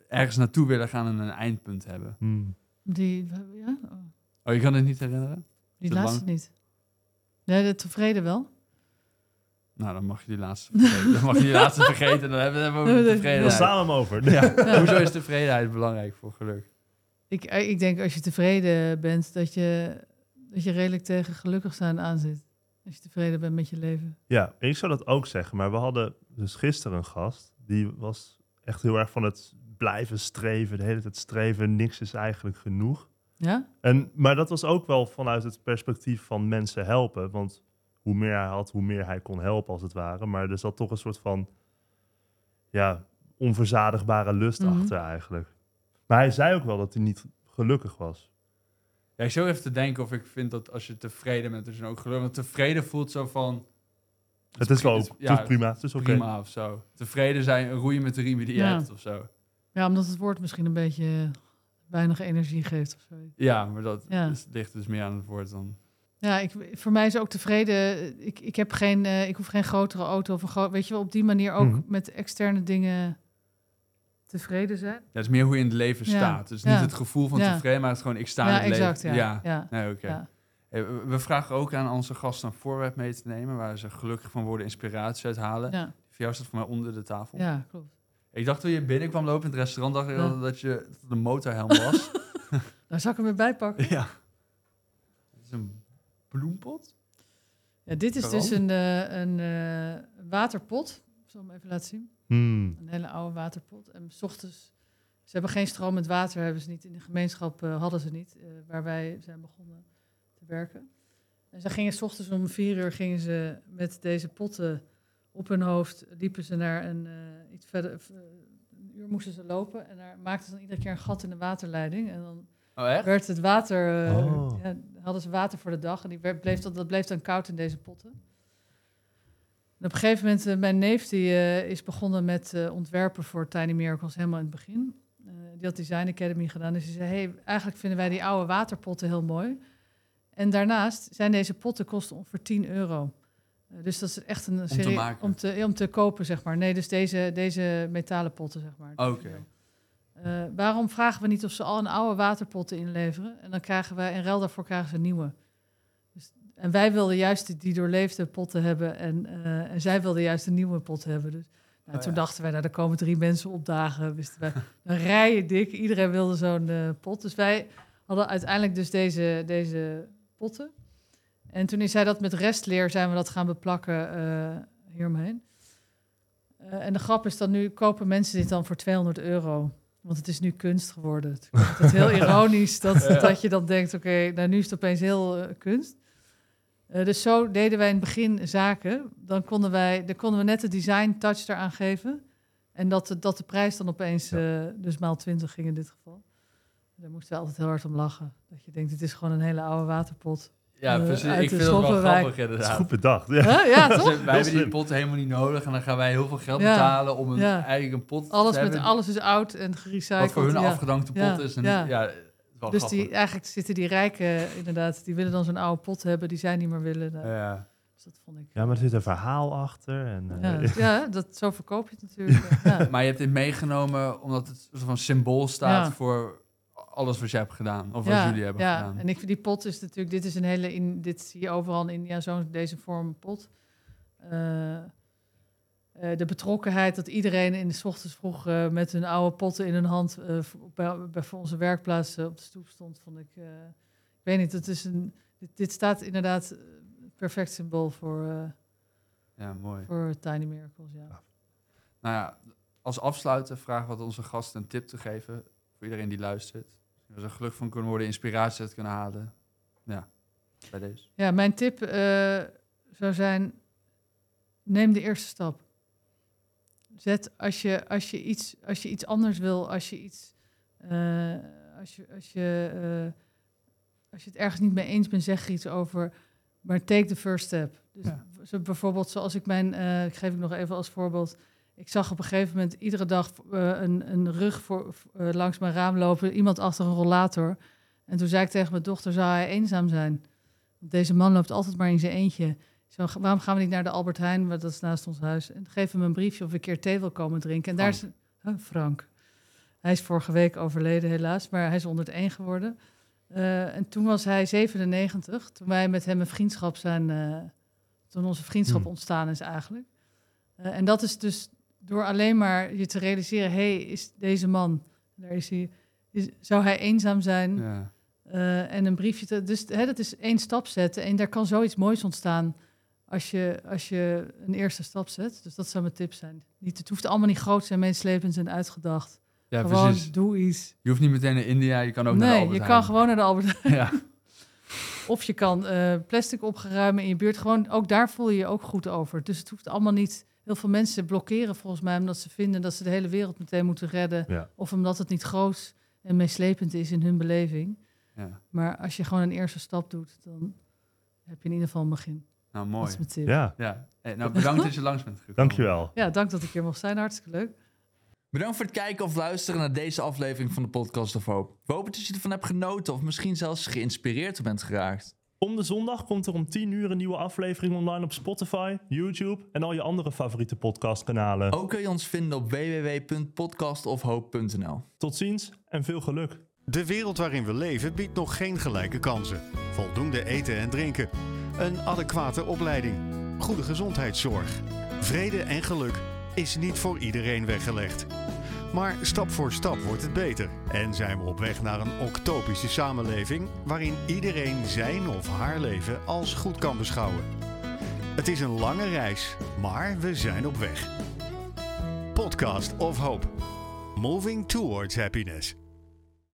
ergens naartoe willen gaan en een eindpunt hebben. Hmm. die, ja? Oh, Oh, je kan het niet herinneren? die Te laatste lang? niet. Nee, de tevreden wel. Nou, dan mag je die laatste vergeten. dan mag je die laatste vergeten. Dan hebben we het over nee, Dan tevredenheid. staan we hem over. Ja. Hoezo is tevredenheid belangrijk voor geluk? Ik, eh, ik denk als je tevreden bent, dat je, dat je redelijk tegen gelukkig zijn aan zit. Als je tevreden bent met je leven. Ja, ik zou dat ook zeggen. Maar we hadden dus gisteren een gast. Die was echt heel erg van het blijven streven. De hele tijd streven. Niks is eigenlijk genoeg. Ja? En, maar dat was ook wel vanuit het perspectief van mensen helpen. Want hoe meer hij had, hoe meer hij kon helpen als het ware. Maar er zat toch een soort van ja, onverzadigbare lust Mhm. achter eigenlijk. Maar hij zei ook wel dat hij niet gelukkig was. Ja, ik zou even te denken of ik vind dat als je tevreden bent, dat je dan ook gelukkig... Want tevreden voelt zo van... Het is wel ook het- het is prima. Het is oké. prima of zo. Tevreden zijn, roeien met de riemen die je Ja. hebt of zo. Ja, omdat het woord misschien een beetje weinig energie geeft of zo. Ja, maar dat Ja. is, ligt dus meer aan het woord dan... Ja, ik, voor mij is ook tevreden. Ik, ik, heb geen, eh, ik hoef geen grotere auto of een groot. Weet je wel, op die manier ook Mhm. met externe dingen tevreden zijn. Ja, het is meer hoe je in het leven Ja. staat. Dus Ja. niet het gevoel van tevreden, maar het is gewoon ik sta in het exact. leven. Ja. Ja. Nee. Hey, we- vragen ook aan onze gasten een voorwerp mee te nemen... waar ze gelukkig van worden inspiratie uit halen. Ja. Voor jou staat voor mij onder de tafel. ja, klopt. Ik dacht toen je binnenkwam lopen in het restaurant, dacht ik dat je dat het een motorhelm was. Daar zal ik hem weer bij pakken. ja. Het is een bloempot? Ja, dit is Waarom? dus een, eh, een eh, waterpot. Ik zal hem even laten zien. Hmm. Een hele oude waterpot. En s ochtends, ze hebben geen stroom met water, hebben ze niet. In de gemeenschap eh, hadden ze niet, eh, waar wij zijn begonnen te werken. En ze gingen s ochtends om vier uur gingen ze met deze potten op hun hoofd, liepen ze naar een eh, iets verder, een uur moesten ze lopen. En daar maakten ze dan iedere keer een gat in de waterleiding. En dan Oh, echt? werd het water, Oh. ja, hadden ze water voor de dag en die werd, bleef, dat, dat bleef dan koud in deze potten. En op een gegeven moment, eh, mijn neef die, eh, is begonnen met eh, ontwerpen voor Tiny Miracles helemaal in het begin. Die had Design Academy gedaan. Dus hij zei, hey, eigenlijk vinden wij die oude waterpotten heel mooi. En daarnaast zijn deze potten kosten ongeveer 10 euro. Dus dat is echt een serie om te, om te kopen, zeg maar. Nee, dus deze, deze metalen potten, zeg maar. Oké. Eh, waarom vragen we niet of ze al een oude waterpotten inleveren? En dan krijgen wij in ruil daarvoor krijgen ze nieuwe. En wij wilden juist die, doorleefde potten hebben en, eh, en zij wilden juist een nieuwe pot hebben. Dus nou, Oh, toen ja. dachten wij, nou, er komen drie mensen opdagen. Wisten wij, een rijen dik, iedereen wilde zo'n eh, pot. Dus wij hadden uiteindelijk dus deze, deze potten. En toen is zij dat met restleer zijn we dat gaan beplakken eh hieromheen. En de grap is dat nu kopen mensen dit dan voor 200 euro. Want het is nu kunst geworden. Het is heel ironisch dat, Ja. dat je dan denkt, oké, nou nu is het opeens heel kunst. Eh, dus zo deden wij in het begin zaken. Dan konden, wij, dan konden we net de design touch eraan geven. En dat, de- dat de prijs dan opeens, eh, dus maal 20 ging in dit geval. Daar moesten we altijd heel hard om lachen. Dat je denkt, het is gewoon een hele oude waterpot. Ja, Eh, precies. Ik vind het wel grappig Dat is inderdaad. goed bedacht. Ja. Huh? Ja, toch? wij hebben die pot helemaal niet nodig en dan gaan wij heel veel geld Ja. betalen om een, een pot Alles, te met, hebben alles is oud en gerecycled. wat voor hun ja. afgedankte pot Ja. is. En Ja. Dus grappig. die, eigenlijk zitten die rijken inderdaad, die willen dan zo'n oude pot hebben die zij niet meer willen. Nou, ja. Dus dat vond ik. Ja, maar er zit een verhaal achter. En, eh, Ja, ja dat, zo verkoop je het natuurlijk. ja. Maar je hebt dit meegenomen omdat het soort van symbool staat Ja. voor alles wat je hebt gedaan. Of wat jullie hebben ja. gedaan. en ik vind die pot is natuurlijk, dit is een hele, in, dit zie je overal in India, zo'n deze vorm pot. Eh, eh, de betrokkenheid dat iedereen in de ochtends vroeg eh, met hun oude potten in hun hand eh, bij, bij voor onze werkplaats op de stoep stond, vond ik. ik weet niet, het is een, dit, dit staat inderdaad perfect symbool voor, Ja, mooi. voor Tiny Miracles. Ja. Nou ja, als afsluiten vragen we onze gasten een tip te geven voor iedereen die luistert. Als er geluk van kunnen worden, inspiratie uit kunnen halen. Ja, bij deze. Ja, mijn tip zou zijn: neem de eerste stap. Zet als je, als je, iets, als je iets anders wil, als je iets. eh, als, je, als, je, eh, als je het ergens niet mee eens bent, zeg er iets over. Maar take the first step. Dus Ja. zo bijvoorbeeld, zoals ik mijn. eh, ik geef ik nog even als voorbeeld. Ik zag op een gegeven moment iedere dag een, een rug voor, langs mijn raam lopen, iemand achter een rollator. En toen zei ik tegen mijn dochter: zou hij eenzaam zijn? Want deze man loopt altijd maar in zijn eentje. Zo, waarom gaan we niet naar de Albert Heijn, want dat is naast ons huis, en geef hem een briefje of een keer thee wil komen drinken. En daar is Huh, Frank. Hij is vorige week overleden, helaas, maar hij is 101 geworden. Eh, en toen was hij 97, toen wij met hem een vriendschap zijn, eh, toen onze vriendschap Hmm. ontstaan is eigenlijk. Eh, en dat is dus door alleen maar je te realiseren, hé, hey, is deze man, daar is hij, is, zou hij eenzaam zijn? Ja. En een briefje. Te, dus hè, dat is één stap zetten. En daar kan zoiets moois ontstaan als je, als je een eerste stap zet. Dus dat zou mijn tip zijn. Niet, het hoeft allemaal niet groot zijn, meeslepend en uitgedacht. ja, gewoon precies. doe iets. Je hoeft niet meteen naar India, je kan ook naar de nee, Albert je kan gewoon naar de Albert Ja, Of je kan eh, plastic opgeruimen in je buurt. Gewoon, ook daar voel je je ook goed over. Dus het hoeft allemaal niet... Heel veel mensen blokkeren volgens mij omdat ze vinden dat ze de hele wereld meteen moeten redden. Ja. Of omdat het niet groot en meeslepend is in hun beleving. ja. Maar als je gewoon een eerste stap doet, dan heb je in ieder geval een begin. Nou Dat mooi. is mijn tip. ja, Ja. Hey, nou, bedankt dat je langs bent gekomen. dankjewel. Ja, dank dat ik hier mocht zijn. Hartstikke leuk. Bedankt voor het kijken of luisteren naar deze aflevering van de Podcast of Hope. We hopen dat je ervan hebt genoten of misschien zelfs geïnspireerd bent geraakt. Om de zondag komt er om 10 uur een nieuwe aflevering online op Spotify, YouTube en al je andere favoriete podcastkanalen. Ook kun je ons vinden op www.podcastofhope.nl. Tot ziens en veel geluk. De wereld waarin we leven biedt nog geen gelijke kansen. Voldoende eten en drinken. Een adequate opleiding. Goede gezondheidszorg. Vrede en geluk is niet voor iedereen weggelegd. Maar stap voor stap wordt het beter. En zijn we op weg naar een octopische samenleving waarin iedereen zijn of haar leven als goed kan beschouwen. Het is een lange reis, maar we zijn op weg. Podcast of Hope. Moving towards happiness.